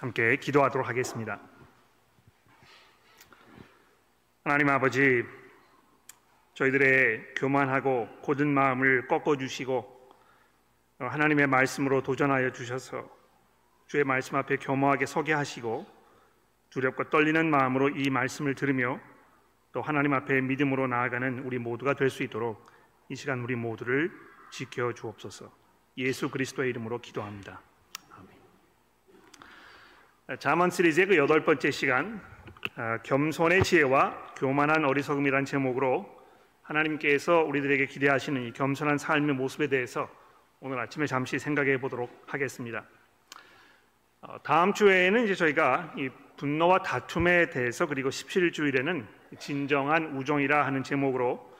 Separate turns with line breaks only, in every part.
함께 기도하도록 하겠습니다. 하나님 아버지, 저희들의 교만하고 고든 마음을 꺾어 주시고 하나님의 말씀으로 도전하여 주셔서 주의 말씀 앞에 겸허하게 서게 하시고 두렵고 떨리는 마음으로 이 말씀을 들으며 또 하나님 앞에 믿음으로 나아가는 우리 모두가 될 수 있도록 이 시간 우리 모두를 지켜 주옵소서. 예수 그리스도의 이름으로 기도합니다. 자만 시리즈의 그 여덟 번째 시간 아, 겸손의 지혜와 교만한 어리석음이란 제목으로 하나님께서 우리들에게 기대하시는 이 겸손한 삶의 모습에 대해서 오늘 아침에 잠시 생각해 보도록 하겠습니다. 어, 다음 주에는 이제 저희가 이 분노와 다툼에 대해서 그리고 17주일에는 진정한 우정이라 하는 제목으로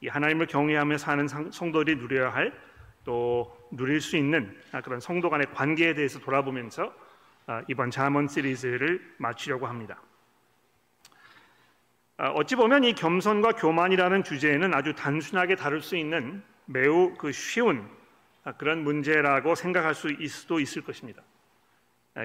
이 하나님을 경외하며 사는 성도들이 누려야 할 또 누릴 수 있는 그런 성도 간의 관계에 대해서 돌아보면서 아, 이번 자문 시리즈를 마치려고 합니다. 아, 어찌 보면 이 겸손과 교만이라는 주제는 아주 단순하게 다룰 수 있는 매우 그 쉬운 아, 그런 문제라고 생각할 수도 있을 것입니다.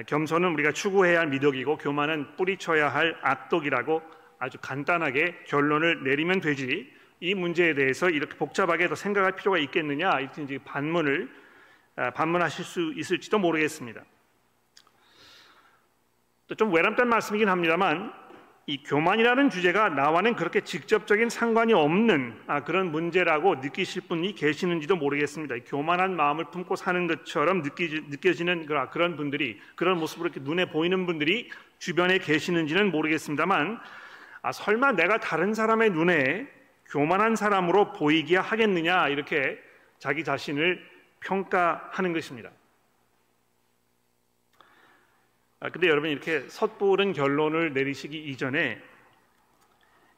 겸손은 우리가 추구해야 할 미덕이고 교만은 뿌리쳐야 할 악독이라고 아주 간단하게 결론을 내리면 되지 이 문제에 대해서 이렇게 복잡하게 더 생각할 필요가 있겠느냐 이렇게 반문을 반문하실 수 있을지도 모르겠습니다. 또 좀 외람된 말씀이긴 합니다만 이 교만이라는 주제가 나와는 그렇게 직접적인 상관이 없는 아, 그런 문제라고 느끼실 분이 계시는지도 모르겠습니다. 교만한 마음을 품고 사는 것처럼 느끼, 느껴지는 그런 분들이 그런 모습으로 이렇게 눈에 보이는 분들이 주변에 계시는지는 모르겠습니다만 아, 설마 내가 다른 사람의 눈에 교만한 사람으로 보이기야 하겠느냐 이렇게 자기 자신을 평가하는 것입니다. 아, 근데 여러분 이렇게 섣부른 결론을 내리시기 이전에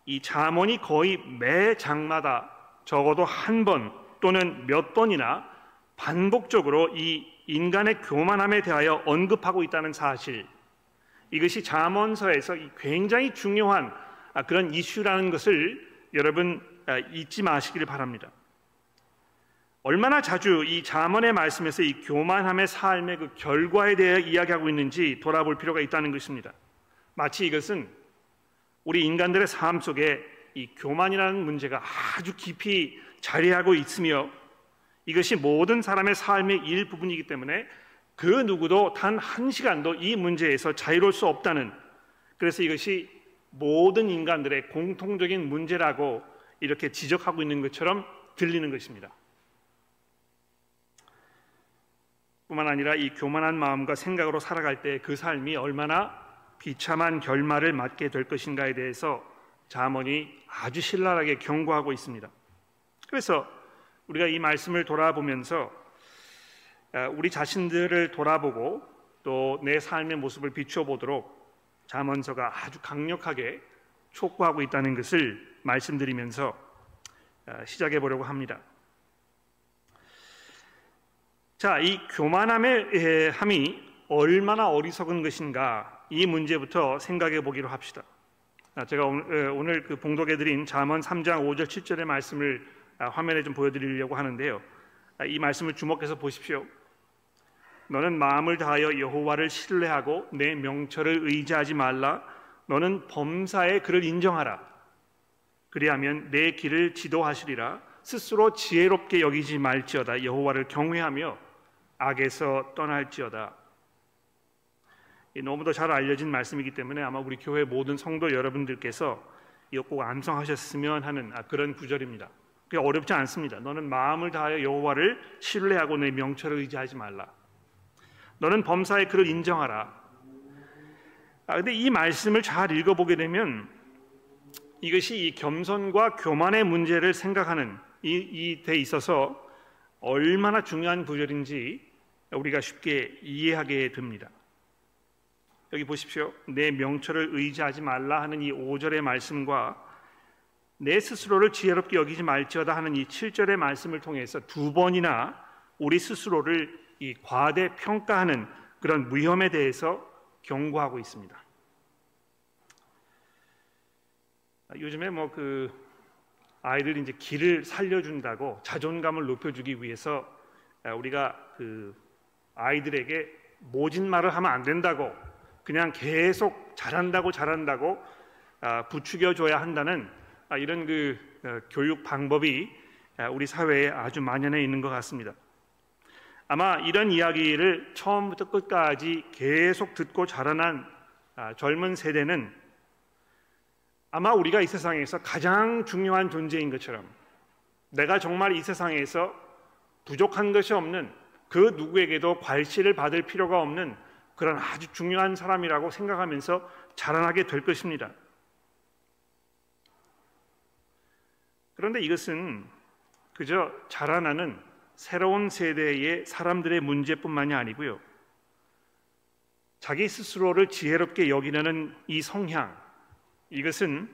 이 잠언이 거의 매 장마다 적어도 한 번 또는 몇 번이나 반복적으로 이 인간의 교만함에 대하여 언급하고 있다는 사실 이것이 잠언서에서 굉장히 중요한 아, 그런 이슈라는 것을 여러분 아, 잊지 마시기를 바랍니다. 얼마나 자주 이 자문의 말씀에서 이 교만함의 삶의 그 결과에 대해 이야기하고 있는지 돌아볼 필요가 있다는 것입니다. 마치 이것은 우리 인간들의 삶 속에 이 교만이라는 문제가 아주 깊이 자리하고 있으며 이것이 모든 사람의 삶의 일부분이기 때문에 그 누구도 단 한 시간도 이 문제에서 자유로울 수 없다는 그래서 이것이 모든 인간들의 공통적인 문제라고 이렇게 지적하고 있는 것처럼 들리는 것입니다. 뿐만 아니라 이 교만한 마음과 생각으로 살아갈 때 그 삶이 얼마나 비참한 결말을 맞게 될 것인가에 대해서 자문이 아주 신랄하게 경고하고 있습니다. 그래서 우리가 이 말씀을 돌아보면서 아, 우리 자신들을 돌아보고 또 내 삶의 모습을 비추어 보도록 자문서가 아주 강력하게 촉구하고 있다는 것을 말씀드리면서 아, 시작해 보려고 합니다. 자, 이 교만함의 함이 얼마나 어리석은 것인가 이 문제부터 생각해 보기로 합시다. 제가 오늘 그 봉독해 드린 잠언 3장 5절 7절의 말씀을 아, 화면에 좀 보여드리려고 하는데요. 아, 이 말씀을 주목해서 보십시오. 너는 마음을 다하여 여호와를 신뢰하고 내 명철을 의지하지 말라. 너는 범사의 그를 인정하라. 그리하면 내 길을 지도하시리라. 스스로 지혜롭게 여기지 말지어다. 여호와를 경외하며 악에서 떠날지어다. 너무도 잘 알려진 말씀이기 때문에 아마 우리 교회 모든 성도 여러분들께서 이거 꼭 암송하셨으면 하는 아, 그런 구절입니다. 그게 어렵지 않습니다. 너는 마음을 다하여 여호와를 신뢰하고 내 명철을 의지하지 말라. 너는 범사의 그를 인정하라. 아, 근데 이 말씀을 잘 읽어보게 되면 이것이 이 겸손과 교만의 문제를 생각하는 이데 있어서 얼마나 중요한 구절인지 우리가 쉽게 이해하게 됩니다. 여기 보십시오. 내 명철을 의지하지 말라 하는 이 5절의 말씀과 내 스스로를 지혜롭게 여기지 말지어다 하는 이 7절의 말씀을 통해서 두 번이나 우리 스스로를 이 과대 평가하는 그런 위험에 대해서 경고하고 있습니다. 요즘에 뭐 그 아이들 이제 길을 살려준다고 자존감을 높여주기 위해서 우리가 그 아이들에게 모진 말을 하면 안 된다고 그냥 계속 잘한다고 잘한다고 아, 부추겨 줘야 한다는 아, 이런 그 어, 교육 방법이 아, 우리 사회에 아주 만연해 있는 것 같습니다. 아마 이런 이야기를 처음부터 끝까지 계속 듣고 자라난 젊은 세대는 아마 우리가 이 세상에서 가장 중요한 존재인 것처럼 내가 정말 이 세상에서 부족한 것이 없는 그 누구에게도 괄시를 받을 필요가 없는 그런 아주 중요한 사람이라고 생각하면서 자라나게 될 것입니다. 그런데 이것은 그저 자라나는 새로운 세대의 사람들의 문제뿐만이 아니고요. 자기 스스로를 지혜롭게 여기려는 이 성향, 이것은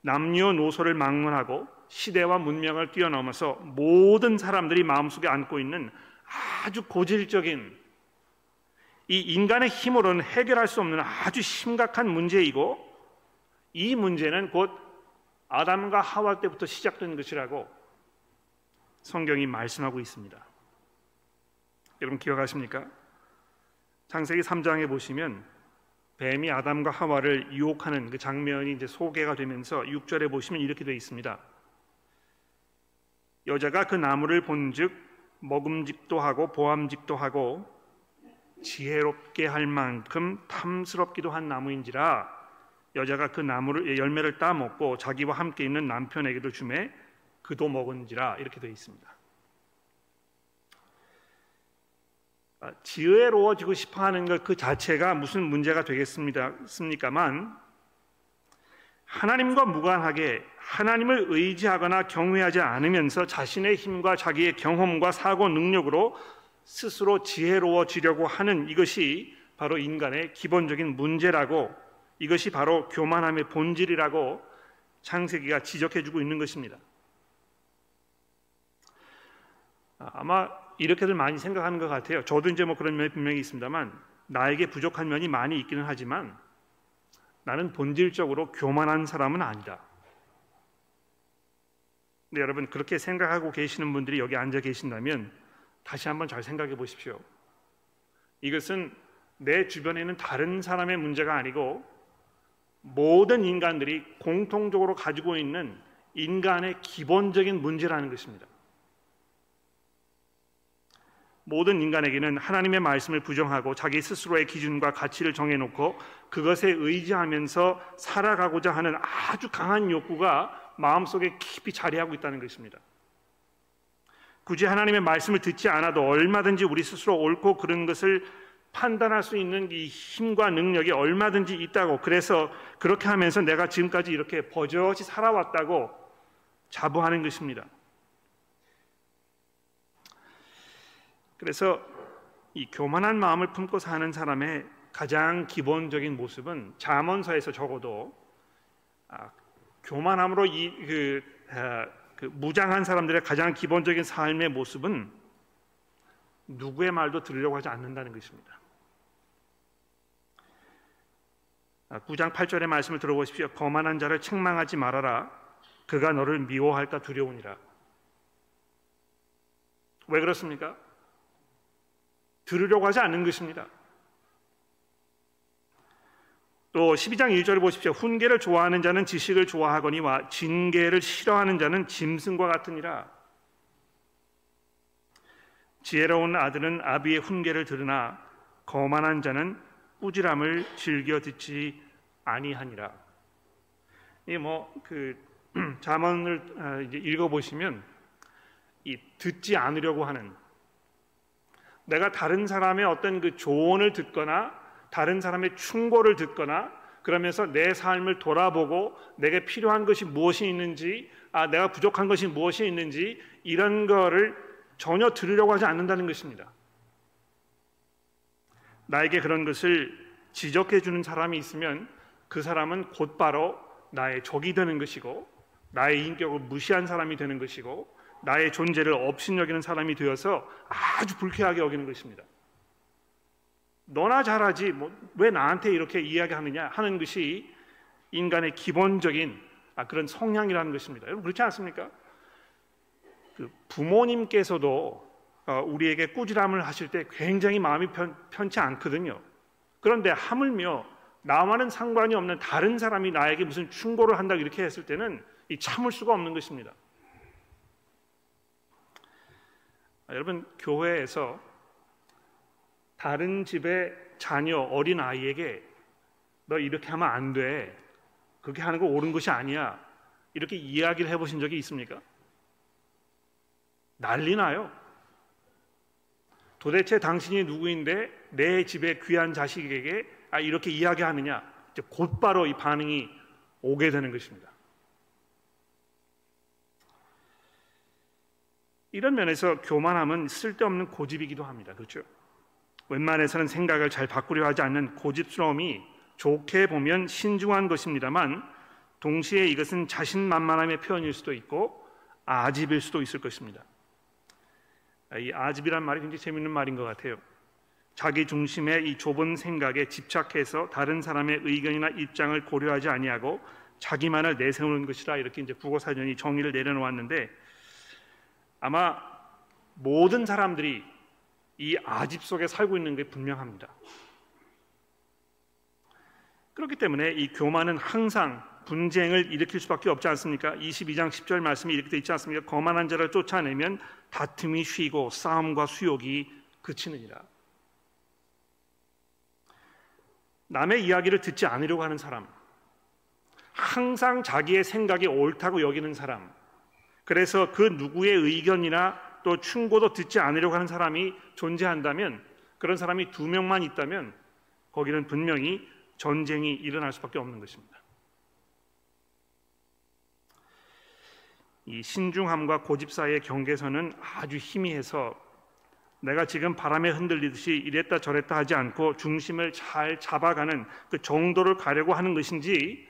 남녀노소를 막론하고 시대와 문명을 뛰어넘어서 모든 사람들이 마음속에 안고 있는 아주 고질적인 이 인간의 힘으로는 해결할 수 없는 아주 심각한 문제이고 이 문제는 곧 아담과 하와 때부터 시작된 것이라고 성경이 말씀하고 있습니다. 여러분 기억하십니까? 창세기 3장에 보시면 뱀이 아담과 하와를 유혹하는 그 장면이 이제 소개가 되면서 6절에 보시면 이렇게 되어 있습니다. 여자가 그 나무를 본즉 먹음직도 하고 보암직도 하고 지혜롭게 할 만큼 탐스럽기도 한 나무인지라 여자가 그 나무를 열매를 따 먹고 자기와 함께 있는 남편에게도 주매 그도 먹은지라 이렇게 되어 있습니다. 아, 지혜로워지고 싶어하는 것 그 자체가 무슨 문제가 되겠습니다. 습니까만 하나님과 무관하게 하나님을 의지하거나 경외하지 않으면서 자신의 힘과 자기의 경험과 사고 능력으로 스스로 지혜로워지려고 하는 이것이 바로 인간의 기본적인 문제라고 이것이 바로 교만함의 본질이라고 창세기가 지적해주고 있는 것입니다. 아마 이렇게들 많이 생각하는 것 같아요. 저도 이제 뭐 그런 면이 분명히 있습니다만 나에게 부족한 면이 많이 있기는 하지만 나는 본질적으로 교만한 사람은 아니다. 근데 여러분 그렇게 생각하고 계시는 분들이 여기 앉아 계신다면 다시 한번 잘 생각해 보십시오. 이것은 내 주변에 있는 다른 사람의 문제가 아니고 모든 인간들이 공통적으로 가지고 있는 인간의 기본적인 문제라는 것입니다. 모든 인간에게는 하나님의 말씀을 부정하고 자기 스스로의 기준과 가치를 정해놓고 그것에 의지하면서 살아가고자 하는 아주 강한 욕구가 마음속에 깊이 자리하고 있다는 것입니다. 굳이 하나님의 말씀을 듣지 않아도 얼마든지 우리 스스로 옳고 그른 것을 판단할 수 있는 이 힘과 능력이 얼마든지 있다고 그래서 그렇게 하면서 내가 지금까지 이렇게 버젓이 살아왔다고 자부하는 것입니다. 그래서 이 교만한 마음을 품고 사는 사람의 가장 기본적인 모습은 자문서에서 적어도 아, 교만함으로 이, 그, 아, 그 무장한 사람들의 가장 기본적인 삶의 모습은 누구의 말도 들으려고 하지 않는다는 것입니다. 9장 아, 8절의 말씀을 들어보십시오. 거만한 자를 책망하지 말아라. 그가 너를 미워할까 두려우니라. 왜 그렇습니까? 들으려고 하지 않는 것입니다. 또 12장 1절을 보십시오. 훈계를 좋아하는 자는 지식을 좋아하거니와 징계를 싫어하는 자는 짐승과 같으니라. 지혜로운 아들은 아비의 훈계를 들으나 거만한 자는 꾸지람을 즐겨 듣지 아니하니라. 이 뭐그 자문을 아, 읽어 보시면 이 듣지 않으려고 하는 내가 다른 사람의 어떤 그 조언을 듣거나 다른 사람의 충고를 듣거나 그러면서 내 삶을 돌아보고 내게 필요한 것이 무엇이 있는지 아 내가 부족한 것이 무엇이 있는지 이런 거를 전혀 들으려고 하지 않는다는 것입니다. 나에게 그런 것을 지적해 주는 사람이 있으면 그 사람은 곧바로 나의 적이 되는 것이고 나의 인격을 무시한 사람이 되는 것이고 나의 존재를 업신여기는 사람이 되어서 아주 불쾌하게 여기는 것입니다. 너나 잘하지 뭐 왜 나한테 이렇게 이야기하느냐 하는 것이 인간의 기본적인 아, 그런 성향이라는 것입니다. 여러분 그렇지 않습니까? 그 부모님께서도 어, 우리에게 꾸지람을 하실 때 굉장히 마음이 편, 편치 않거든요. 그런데 하물며 나와는 상관이 없는 다른 사람이 나에게 무슨 충고를 한다 이렇게 했을 때는 이 참을 수가 없는 것입니다. 아, 여러분 교회에서 다른 집의 자녀 어린 아이에게 너 이렇게 하면 안 돼. 그렇게 하는 거 옳은 것이 아니야. 이렇게 이야기를 해보신 적이 있습니까? 난리 나요. 도대체 당신이 누구인데 내 집에 귀한 자식에게 아, 이렇게 이야기하느냐? 곧바로 이 반응이 오게 되는 것입니다. 이런 면에서 교만함은 쓸데없는 고집이기도 합니다. 그렇죠? 웬만해서는 생각을 잘 바꾸려 하지 않는 고집스러움이 좋게 보면 신중한 것입니다만 동시에 이것은 자신만만함의 표현일 수도 있고 아집일 수도 있을 것입니다. 이 아집이란 말이 굉장히 재밌는 말인 것 같아요. 자기 중심의 이 좁은 생각에 집착해서 다른 사람의 의견이나 입장을 고려하지 아니하고 자기만을 내세우는 것이라 이렇게 이제 국어 사전이 정의를 내려놓았는데 아마 모든 사람들이 이 아집 속에 살고 있는 게 분명합니다. 그렇기 때문에 이 교만은 항상 분쟁을 일으킬 수밖에 없지 않습니까? 22장 10절 말씀이 이렇게 되어 있지 않습니까? 거만한 자를 쫓아내면 다툼이 쉬고 싸움과 수욕이 그치느니라. 남의 이야기를 듣지 않으려고 하는 사람, 항상 자기의 생각이 옳다고 여기는 사람, 그래서 그 누구의 의견이나 또 충고도 듣지 않으려고 하는 사람이 존재한다면 그런 사람이 두 명만 있다면 거기는 분명히 전쟁이 일어날 수밖에 없는 것입니다. 이 신중함과 고집 사이의 경계선은 아주 희미해서 내가 지금 바람에 흔들리듯이 이랬다 저랬다 하지 않고 중심을 잘 잡아가는 그 정도를 가려고 하는 것인지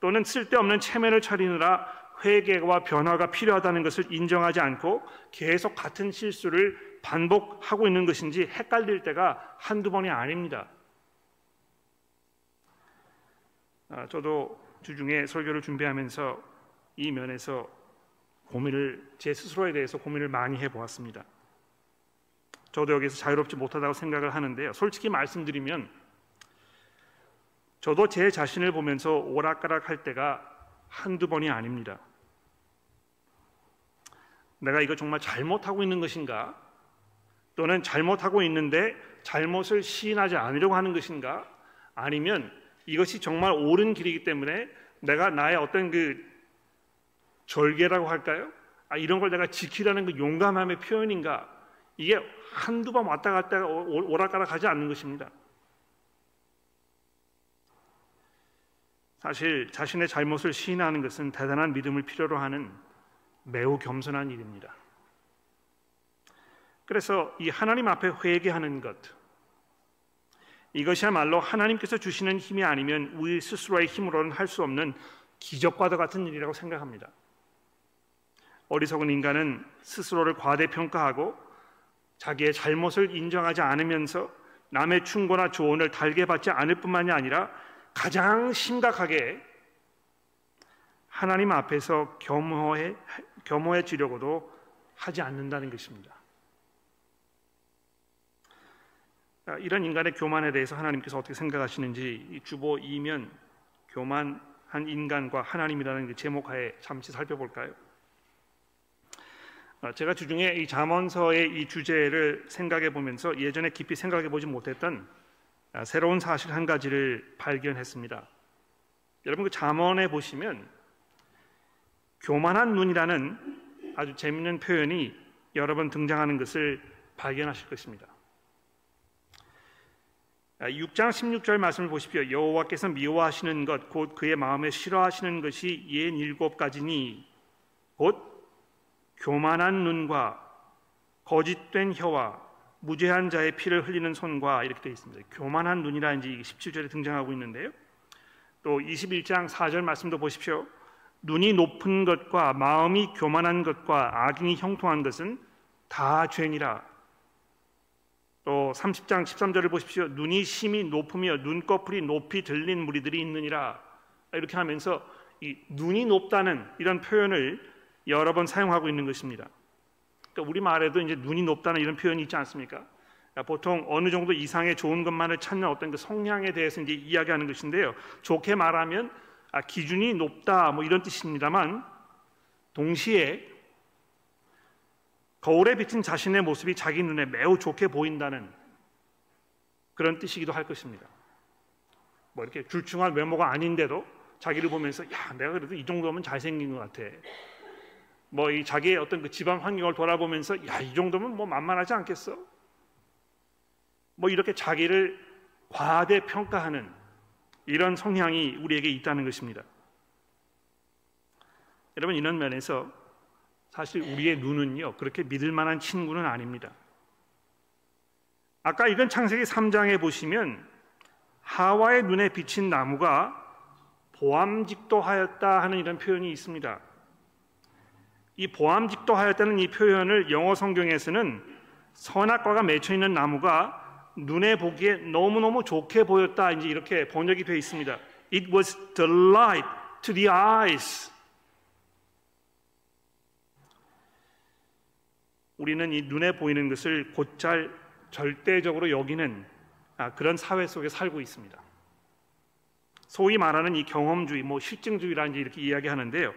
또는 쓸데없는 체면을 차리느라 회개와 변화가 필요하다는 것을 인정하지 않고 계속 같은 실수를 반복하고 있는 것인지 헷갈릴 때가 한두 번이 아닙니다. 아, 저도 주중에 설교를 준비하면서 이 면에서 고민을 제 스스로에 대해서 고민을 많이 해 보았습니다. 저도 여기서 자유롭지 못하다고 생각을 하는데요. 솔직히 말씀드리면 저도 제 자신을 보면서 오락가락 할 때가 한두 번이 아닙니다. 내가 이거 정말 잘못하고 있는 것인가? 또는 잘못하고 있는데 잘못을 시인하지 않으려고 하는 것인가? 아니면 이것이 정말 옳은 길이기 때문에 내가 나의 어떤 그 절개라고 할까요? 아, 이런 걸 내가 지키라는 그 용감함의 표현인가? 이게 한두 번 왔다 갔다 오락가락 하지 않는 것입니다. 사실 자신의 잘못을 시인하는 것은 대단한 믿음을 필요로 하는 매우 겸손한 일입니다. 그래서 이 하나님 앞에 회개하는 것 이것이야말로 하나님께서 주시는 힘이 아니면 우리 스스로의 힘으로는 할 수 없는 기적과도 같은 일이라고 생각합니다. 어리석은 인간은 스스로를 과대평가하고 자기의 잘못을 인정하지 않으면서 남의 충고나 조언을 달게 받지 않을 뿐만이 아니라 가장 심각하게 하나님 앞에서 겸허해, 겸허해지려고도 하지 않는다는 것입니다. 이런 인간의 교만에 대해서 하나님께서 어떻게 생각하시는지 주보 2면 교만한 인간과 하나님이라는 그 제목하에 잠시 살펴볼까요? 아, 제가 주중에 이 잠언서의 이 주제를 생각해 보면서 예전에 깊이 생각해 보지 못했던 아, 새로운 사실 한 가지를 발견했습니다. 여러분 그 잠언에 보시면 교만한 눈이라는 아주 재미있는 표현이 여러 번 등장하는 것을 발견하실 것입니다. 6장 아, 16절 말씀을 보십시오. 여호와께서 미워하시는 것 곧 그의 마음에 싫어하시는 것이 옌 일곱 가지니 곧 교만한 눈과 거짓된 혀와 무죄한 자의 피를 흘리는 손과 이렇게 되어 있습니다. 교만한 눈이라는 지 17절에 등장하고 있는데요. 또 21장 4절 말씀도 보십시오. 눈이 높은 것과 마음이 교만한 것과 악인이 형통한 것은 다 죄니라. 또 30장 13절을 보십시오. 눈이 심히 높으며 눈꺼풀이 높이 들린 무리들이 있느니라. 이렇게 하면서 이 눈이 높다는 이런 표현을 여러 번 사용하고 있는 것입니다. 그러니까 우리 말에도 이제 눈이 높다는 이런 표현이 있지 않습니까? 보통 어느 정도 이상의 좋은 것만을 찾는 어떤 그 성향에 대해서 이제 이야기하는 것인데요. 좋게 말하면 아, 기준이 높다 뭐 이런 뜻입니다만 동시에 거울에 비친 자신의 모습이 자기 눈에 매우 좋게 보인다는 그런 뜻이기도 할 것입니다. 뭐 이렇게 줄충한 외모가 아닌데도 자기를 보면서 야 내가 그래도 이 정도면 잘생긴 것 같아. 뭐 이 자기의 어떤 그 집안 환경을 돌아보면서 야 이 정도면 뭐 만만하지 않겠어. 뭐 이렇게 자기를 과대 평가하는 이런 성향이 우리에게 있다는 것입니다. 여러분 이런 면에서 사실 우리의 눈은요 그렇게 믿을 만한 친구는 아닙니다. 아까 이건 창세기 3장에 보시면 하와의 눈에 비친 나무가 보암직도 하였다 하는 이런 표현이 있습니다. 이 보암직도 하였다는 이 표현을 영어 성경에서는 선악과가 맺혀 있는 나무가 눈에 보기에 너무너무 좋게 보였다 이제 이렇게 번역이 되어 있습니다. It was delight to the eyes. 우리는 이 눈에 보이는 것을 곧잘 절대적으로 여기는 아, 그런 사회 속에 살고 있습니다. 소위 말하는 이 경험주의, 뭐 실증주의라는 이렇게 이야기하는데요.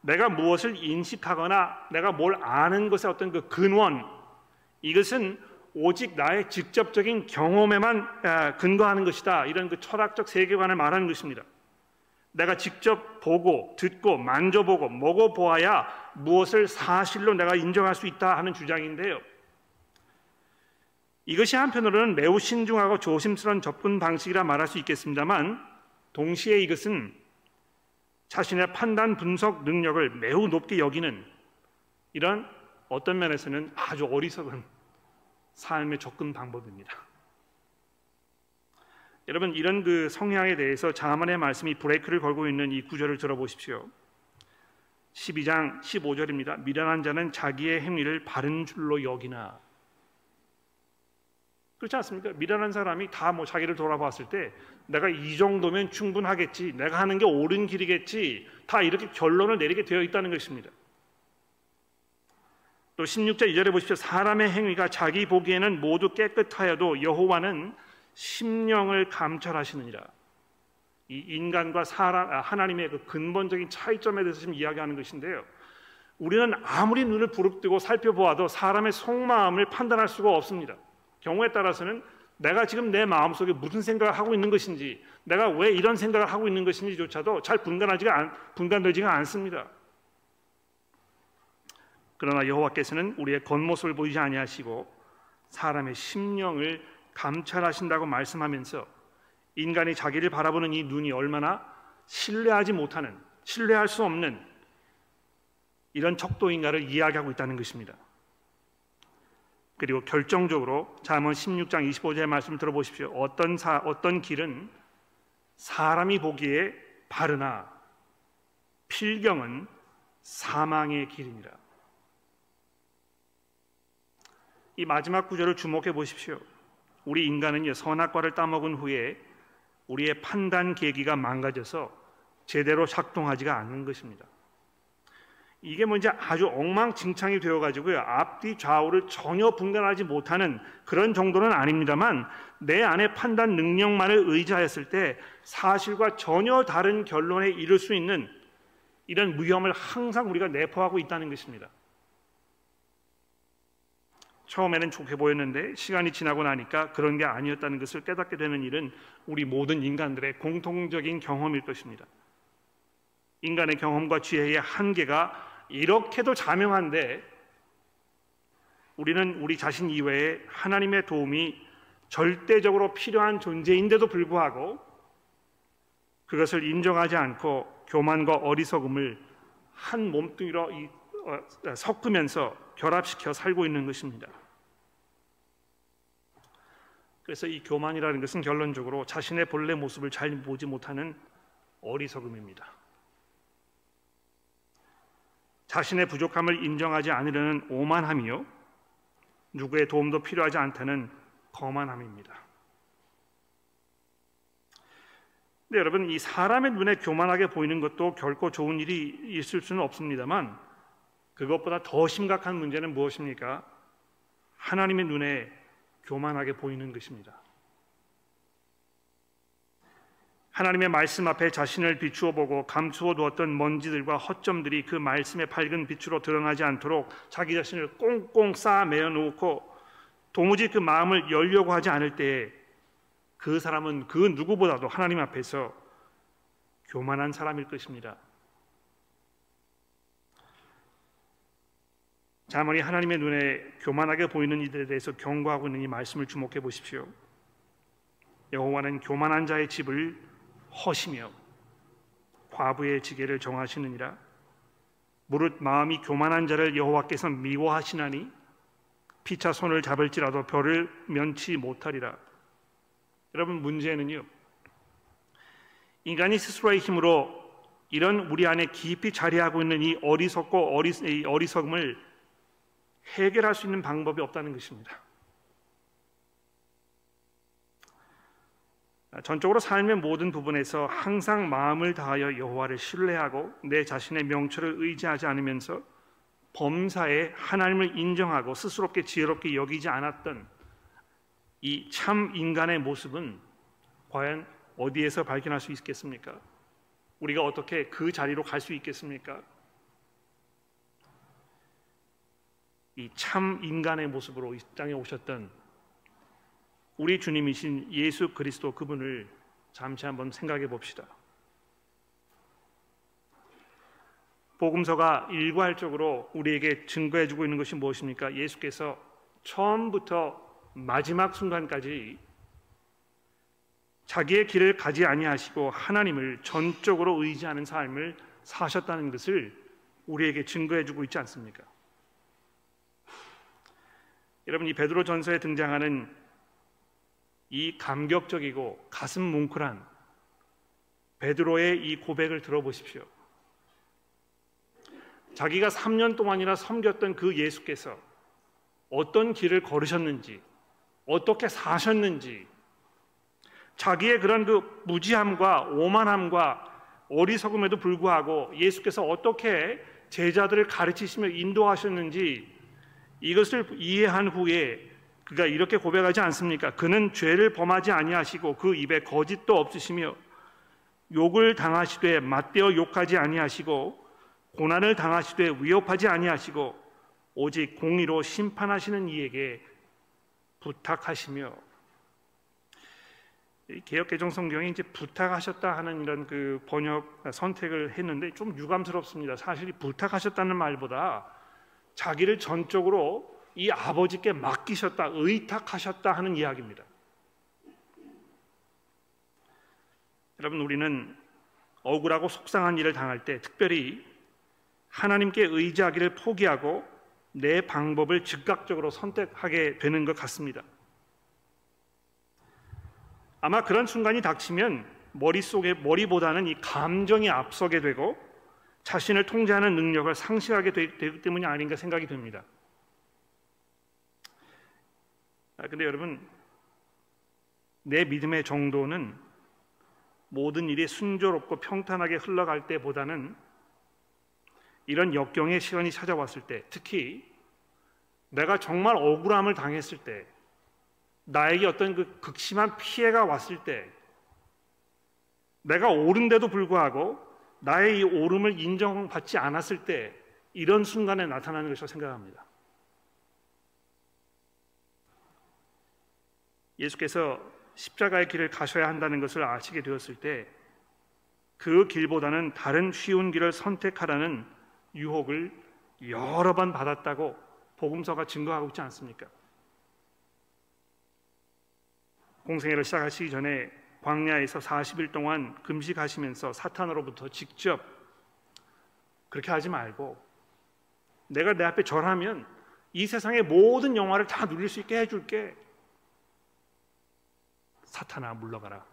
내가 무엇을 인식하거나 내가 뭘 아는 것의 어떤 그 근원 이것은 오직 나의 직접적인 경험에만 아, 근거하는 것이다. 이런 그 철학적 세계관을 말하는 것입니다. 내가 직접 보고 듣고 만져보고 먹어보아야 무엇을 사실로 내가 인정할 수 있다 하는 주장인데요. 이것이 한편으로는 매우 신중하고 조심스러운 접근 방식이라 말할 수 있겠습니다만 동시에 이것은 자신의 판단 분석 능력을 매우 높게 여기는 이런 어떤 면에서는 아주 어리석은 삶의 접근 방법입니다. 여러분 이런 그 성향에 대해서 자만의 말씀이 브레이크를 걸고 있는 이 구절을 들어보십시오. 12장 15절입니다. 미련한 자는 자기의 행위를 바른 줄로 여기나 그렇지 않습니까? 미련한 사람이 다 뭐 자기를 돌아봤을 때 내가 이 정도면 충분하겠지, 내가 하는 게 옳은 길이겠지, 다 이렇게 결론을 내리게 되어 있다는 것입니다. 또 16절 2절에 보십시오. 사람의 행위가 자기 보기에는 모두 깨끗하여도 여호와는 심령을 감찰하시느니라. 이 인간과 사람, 아, 하나님의 그 근본적인 차이점에 대해서 지금 이야기하는 것인데요. 우리는 아무리 눈을 부릅뜨고 살펴보아도 사람의 속마음을 판단할 수가 없습니다. 경우에 따라서는 내가 지금 내 마음속에 무슨 생각을 하고 있는 것인지, 내가 왜 이런 생각을 하고 있는 것인지조차도 잘 분간하지가 않, 분간되지가 않습니다. 그러나 여호와께서는 우리의 겉모습을 보이지 아니하시고 사람의 심령을 감찰하신다고 말씀하면서 인간이 자기를 바라보는 이 눈이 얼마나 신뢰하지 못하는, 신뢰할 수 없는 이런 척도인가를 이야기하고 있다는 것입니다. 그리고 결정적으로 잠언 16장 25절의 말씀을 들어보십시오. 어떤 사 어떤 길은 사람이 보기에 바르나 필경은 사망의 길이니라. 이 마지막 구절을 주목해 보십시오. 우리 인간은 선악과를 따먹은 후에 우리의 판단 계기가 망가져서 제대로 작동하지가 않는 것입니다. 이게 뭔지 아주 엉망진창이 되어가지고요 앞뒤 좌우를 전혀 분간하지 못하는 그런 정도는 아닙니다만 내 안의 판단 능력만을 의지하였을 때 사실과 전혀 다른 결론에 이를 수 있는 이런 위험을 항상 우리가 내포하고 있다는 것입니다. 처음에는 좋게 보였는데 시간이 지나고 나니까 그런 게 아니었다는 것을 깨닫게 되는 일은 우리 모든 인간들의 공통적인 경험일 것입니다. 인간의 경험과 지혜의 한계가 이렇게도 자명한데 우리는 우리 자신 이외에 하나님의 도움이 절대적으로 필요한 존재인데도 불구하고 그것을 인정하지 않고 교만과 어리석음을 한 몸뚱이로 어, 섞으면서 결합시켜 살고 있는 것입니다. 그래서 이 교만이라는 것은 결론적으로 자신의 본래 모습을 잘 보지 못하는 어리석음입니다. 자신의 부족함을 인정하지 않으려는 오만함이요 누구의 도움도 필요하지 않다는 거만함입니다. 근데 여러분 이 사람의 눈에 교만하게 보이는 것도 결코 좋은 일이 있을 수는 없습니다만 그것보다 더 심각한 문제는 무엇입니까? 하나님의 눈에 교만하게 보이는 것입니다. 하나님의 말씀 앞에 자신을 비추어 보고 감추어 두었던 먼지들과 허점들이 그 말씀의 밝은 빛으로 드러나지 않도록 자기 자신을 꽁꽁 쌓아 매어 놓고 도무지 그 마음을 열려고 하지 않을 때에 그 사람은 그 누구보다도 하나님 앞에서 교만한 사람일 것입니다. 자머니 하나님의 눈에 교만하게 보이는 이들에 대해서 경고하고 있는 이 말씀을 주목해 보십시오. 여호와는 교만한 자의 집을 허시며 과부의 지게를 정하시느니라. 무릇 마음이 교만한 자를 여호와께서 미워하시나니 피차 손을 잡을지라도 별을 면치 못하리라. 여러분 문제는요. 인간이 스스로의 힘으로 이런 우리 안에 깊이 자리하고 있는 이 어리석고 어리, 이 어리석음을 해결할 수 있는 방법이 없다는 것입니다. 전적으로 삶의 모든 부분에서 항상 마음을 다하여 여호와를 신뢰하고 내 자신의 명철을 의지하지 않으면서 범사에 하나님을 인정하고 스스롭게 지혜롭게 여기지 않았던 이 참 인간의 모습은 과연 어디에서 발견할 수 있겠습니까? 우리가 어떻게 그 자리로 갈 수 있겠습니까? 이 참 인간의 모습으로 이 땅에 오셨던 우리 주님이신 예수 그리스도 그분을 잠시 한번 생각해 봅시다. 복음서가 일괄적으로 우리에게 증거해 주고 있는 것이 무엇입니까? 예수께서 처음부터 마지막 순간까지 자기의 길을 가지 아니하시고 하나님을 전적으로 의지하는 삶을 사셨다는 것을 우리에게 증거해 주고 있지 않습니까? 여러분 이 베드로 전서에 등장하는 이 감격적이고 가슴 뭉클한 베드로의 이 고백을 들어보십시오. 자기가 3년 동안이나 섬겼던 그 예수께서 어떤 길을 걸으셨는지, 어떻게 사셨는지, 자기의 그런 그 무지함과 오만함과 어리석음에도 불구하고 예수께서 어떻게 제자들을 가르치시며 인도하셨는지 이것을 이해한 후에 그가 이렇게 고백하지 않습니까? 그는 죄를 범하지 아니하시고 그 입에 거짓도 없으시며 욕을 당하시되 맞대어 욕하지 아니하시고 고난을 당하시되 위협하지 아니하시고 오직 공의로 심판하시는 이에게 부탁하시며 개혁 개정 성경이 이제 부탁하셨다 하는 이런 그 번역 선택을 했는데 좀 유감스럽습니다. 사실 부탁하셨다는 말보다 자기를 전적으로 이 아버지께 맡기셨다, 의탁하셨다 하는 이야기입니다. 여러분, 우리는 억울하고 속상한 일을 당할 때 특별히 하나님께 의지하기를 포기하고 내 방법을 즉각적으로 선택하게 되는 것 같습니다. 아마 그런 순간이 닥치면 머릿속에 머리보다는 이 감정이 앞서게 되고 자신을 통제하는 능력을 상실하게 되기 때문이 아닌가 생각이 듭니다. 아, 근데 여러분, 내 믿음의 정도는 모든 일이 순조롭고 평탄하게 흘러갈 때보다는 이런 역경의 시간이 찾아왔을 때, 특히 내가 정말 억울함을 당했을 때, 나에게 어떤 그 극심한 피해가 왔을 때, 내가 옳은데도 불구하고 나의 이 오름을 인정받지 않았을 때 이런 순간에 나타나는 것이라고 생각합니다. 예수께서 십자가의 길을 가셔야 한다는 것을 아시게 되었을 때 그 길보다는 다른 쉬운 길을 선택하라는 유혹을 여러 번 받았다고 복음서가 증거하고 있지 않습니까? 공생애를 시작하시기 전에 광야에서 40일 동안 금식하시면서 사탄으로부터 직접 그렇게 하지 말고 내가 내 앞에 절하면 이 세상의 모든 영화를 다 누릴 수 있게 해줄게. 사탄아 물러가라.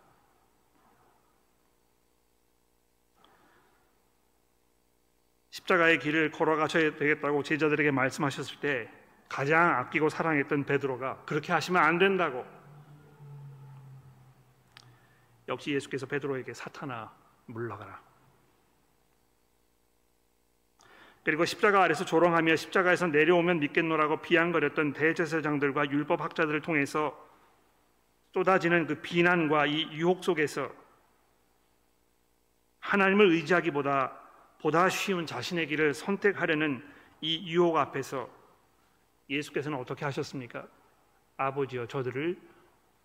십자가의 길을 걸어가셔야 되겠다고 제자들에게 말씀하셨을 때 가장 아끼고 사랑했던 베드로가 그렇게 하시면 안 된다고 역시 예수께서 베드로에게 사탄아 물러가라. 그리고 십자가 아래서 조롱하며 십자가에서 내려오면 믿겠노라고 비양거렸던 대제사장들과 율법 학자들을 통해서 쏟아지는 그 비난과 이 유혹 속에서 하나님을 의지하기보다 보다 쉬운 자신의 길을 선택하려는 이 유혹 앞에서 예수께서는 어떻게 하셨습니까? 아버지여 저들을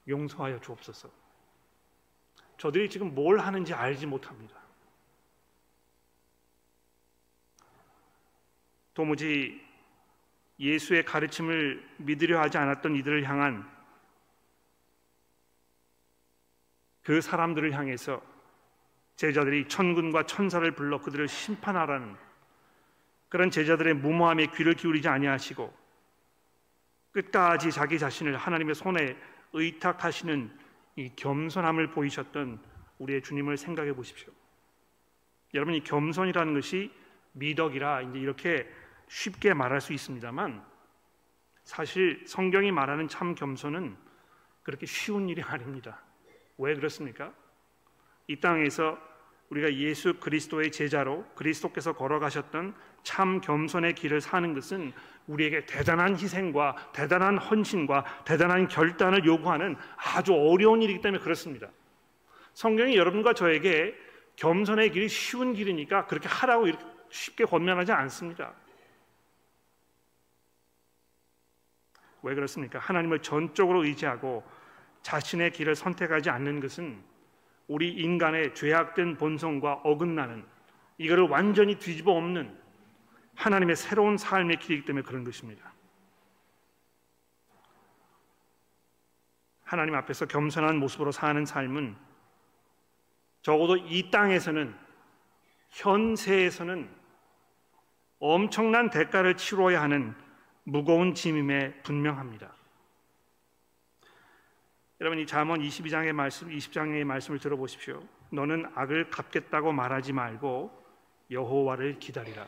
용서하여 주옵소서. 저들이 지금 뭘 하는지 알지 못합니다. 도무지 예수의 가르침을 믿으려 하지 않았던 이들을 향한 그 사람들을 향해서 제자들이 천군과 천사를 불러 그들을 심판하라는 그런 제자들의 무모함에 귀를 기울이지 아니하시고 끝까지 자기 자신을 하나님의 손에 의탁하시는 이 겸손함을 보이셨던 우리의 주님을 생각해 보십시오. 여러분 이 겸손이라는 것이 미덕이라 이제 이렇게 쉽게 말할 수 있습니다만 사실 성경이 말하는 참 겸손은 그렇게 쉬운 일이 아닙니다. 왜 그렇습니까? 이 땅에서 우리가 예수 그리스도의 제자로 그리스도께서 걸어가셨던 참 겸손의 길을 사는 것은 우리에게 대단한 희생과 대단한 헌신과 대단한 결단을 요구하는 아주 어려운 일이기 때문에 그렇습니다. 성경이 여러분과 저에게 겸손의 길이 쉬운 길이니까 그렇게 하라고 이렇게 쉽게 권면하지 않습니다. 왜 그렇습니까? 하나님을 전적으로 의지하고 자신의 길을 선택하지 않는 것은 우리 인간의 죄악된 본성과 어긋나는 이거를 완전히 뒤집어 엎는 하나님의 새로운 삶의 길이기 때문에 그런 것입니다. 하나님 앞에서 겸손한 모습으로 사는 삶은 적어도 이 땅에서는 현세에서는 엄청난 대가를 치러야 하는 무거운 짐임에 분명합니다. 여러분 이 잠언 22장의 말씀, 20장의 말씀을 들어보십시오. 너는 악을 갚겠다고 말하지 말고 여호와를 기다리라.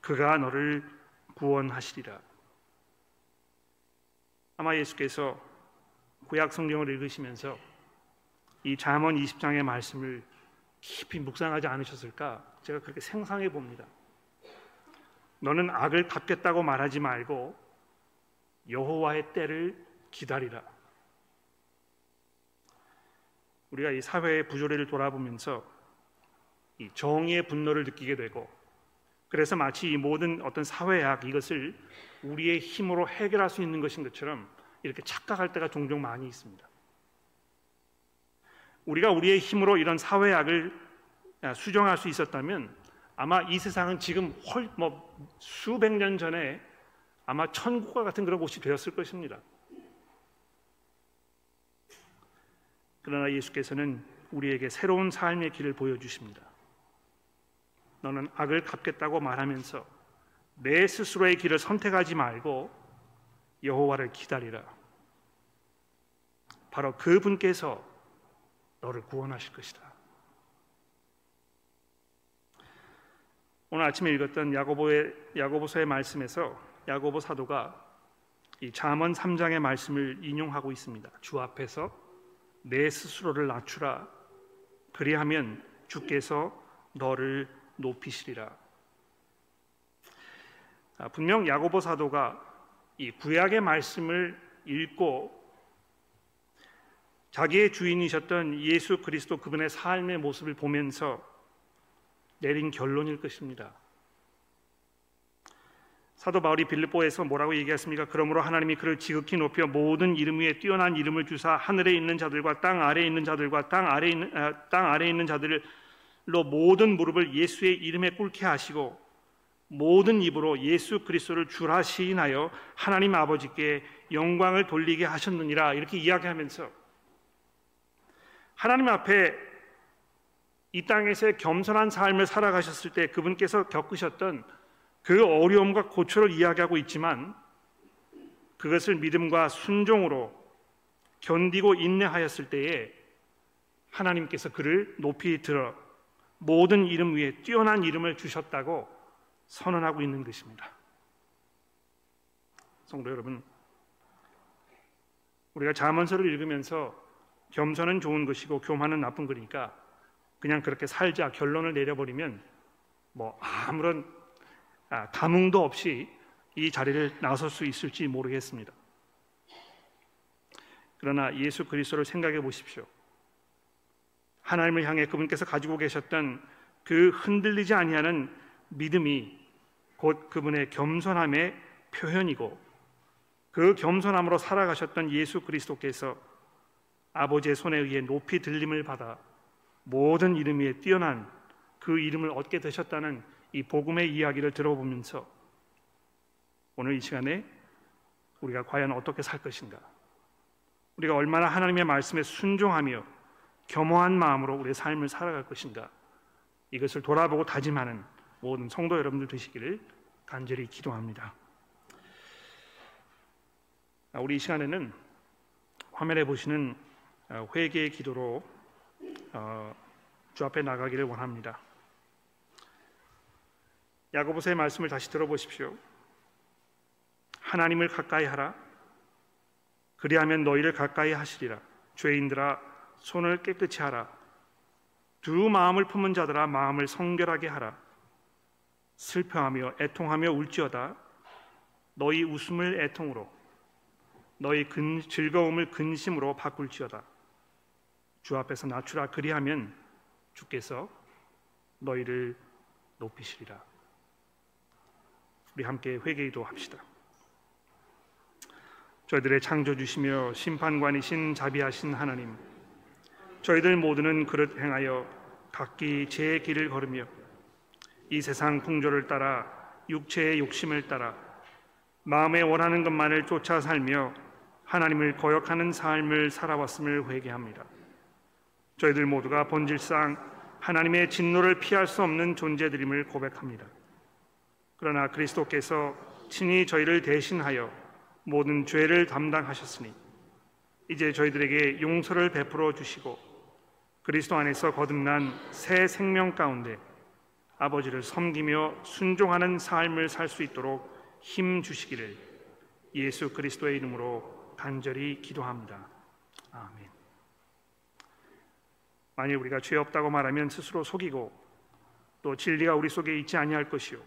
그가 너를 구원하시리라. 아마 예수께서 구약 성경을 읽으시면서 이 잠언 20장의 말씀을 깊이 묵상하지 않으셨을까? 제가 그렇게 생상해 봅니다. 너는 악을 갚겠다고 말하지 말고 여호와의 때를 기다리라. 우리가 이 사회의 부조리를 돌아보면서 이 정의의 분노를 느끼게 되고 그래서 마치 이 모든 어떤 사회악 이것을 우리의 힘으로 해결할 수 있는 것인 것처럼 이렇게 착각할 때가 종종 많이 있습니다. 우리가 우리의 힘으로 이런 사회악을 수정할 수 있었다면 아마 이 세상은 지금 헐 뭐 수백 년 전에 아마 천국과 같은 그런 곳이 되었을 것입니다. 그러나 예수께서는 우리에게 새로운 삶의 길을 보여주십니다. 너는 악을 갚겠다고 말하면서 내 스스로의 길을 선택하지 말고 여호와를 기다리라. 바로 그분께서 너를 구원하실 것이다. 오늘 아침에 읽었던 야고보의 야고보서의 말씀에서 야고보 사도가 이 잠언 3장의 말씀을 인용하고 있습니다. 주 앞에서 내 스스로를 낮추라. 그리하면 주께서 너를 높이시리라. 아, 분명 야고보 사도가 이 구약의 말씀을 읽고 자기의 주인이셨던 예수 그리스도 그분의 삶의 모습을 보면서 내린 결론일 것입니다. 사도 바울이 빌립보에서 뭐라고 얘기했습니까? 그러므로 하나님이 그를 지극히 높여 모든 이름 위에 뛰어난 이름을 주사 하늘에 있는 자들과 땅 아래에 있는 자들과 땅 아래에 있는 아, 땅 아래에 있는 자들 로 모든 무릎을 예수의 이름에 꿇게 하시고 모든 입으로 예수 그리스도를 주라 시인하여 하나님 아버지께 영광을 돌리게 하셨느니라 이렇게 이야기하면서 하나님 앞에 이 땅에서의 겸손한 삶을 살아가셨을 때 그분께서 겪으셨던 그 어려움과 고초를 이야기하고 있지만 그것을 믿음과 순종으로 견디고 인내하였을 때에 하나님께서 그를 높이 들어 모든 이름 위에 뛰어난 이름을 주셨다고 선언하고 있는 것입니다. 성도 여러분, 우리가 자문서를 읽으면서 겸손은 좋은 것이고 교만은 나쁜 거니까 그냥 그렇게 살자 결론을 내려버리면 뭐 아무런 아, 감흥도 없이 이 자리를 나설 수 있을지 모르겠습니다. 그러나 예수 그리스도를 생각해 보십시오. 하나님을 향해 그분께서 가지고 계셨던 그 흔들리지 아니하는 믿음이 곧 그분의 겸손함의 표현이고 그 겸손함으로 살아가셨던 예수 그리스도께서 아버지의 손에 의해 높이 들림을 받아 모든 이름 위에 뛰어난 그 이름을 얻게 되셨다는 이 복음의 이야기를 들어보면서 오늘 이 시간에 우리가 과연 어떻게 살 것인가? 우리가 얼마나 하나님의 말씀에 순종하며 겸허한 마음으로 우리의 삶을 살아갈 것인가? 이것을 돌아보고 다짐하는 모든 성도 여러분들 되시기를 간절히 기도합니다. 아, 우리 이 시간에는 화면에 보시는 어, 회개의 기도로 어, 주 앞에 나가기를 원합니다. 야고보서의 말씀을 다시 들어보십시오. 하나님을 가까이 하라. 그리하면 너희를 가까이 하시리라. 죄인들아 손을 깨끗이 하라. 두 마음을 품은 자들아 마음을 성결하게 하라. 슬퍼하며 애통하며 울지어다. 너희 웃음을 애통으로 너희 근, 즐거움을 근심으로 바꿀지어다. 주 앞에서 낮추라 그리하면 주께서 너희를 높이시리라. 우리 함께 회개기도 합시다. 저희들의 창조 주시며 심판관이신 자비하신 하나님, 저희들 모두는 그릇 행하여 각기 제 길을 걸으며 이 세상 풍조를 따라 육체의 욕심을 따라 마음에 원하는 것만을 쫓아 살며 하나님을 거역하는 삶을 살아왔음을 회개합니다. 저희들 모두가 본질상 하나님의 진노를 피할 수 없는 존재들임을 고백합니다. 그러나 그리스도께서 친히 저희를 대신하여 모든 죄를 담당하셨으니 이제 저희들에게 용서를 베풀어 주시고 그리스도 안에서 거듭난 새 생명 가운데 아버지를 섬기며 순종하는 삶을 살 수 있도록 힘 주시기를 예수 그리스도의 이름으로 간절히 기도합니다. 아멘. 만일 우리가 죄 없다고 말하면 스스로 속이고 또 진리가 우리 속에 있지 아니할 것이요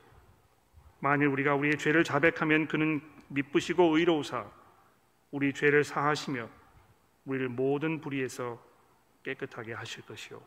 만일 우리가 우리의 죄를 자백하면 그는 미쁘시고 의로우사 우리 죄를 사하시며 우리를 모든 불의에서 깨끗하게 하실 것이요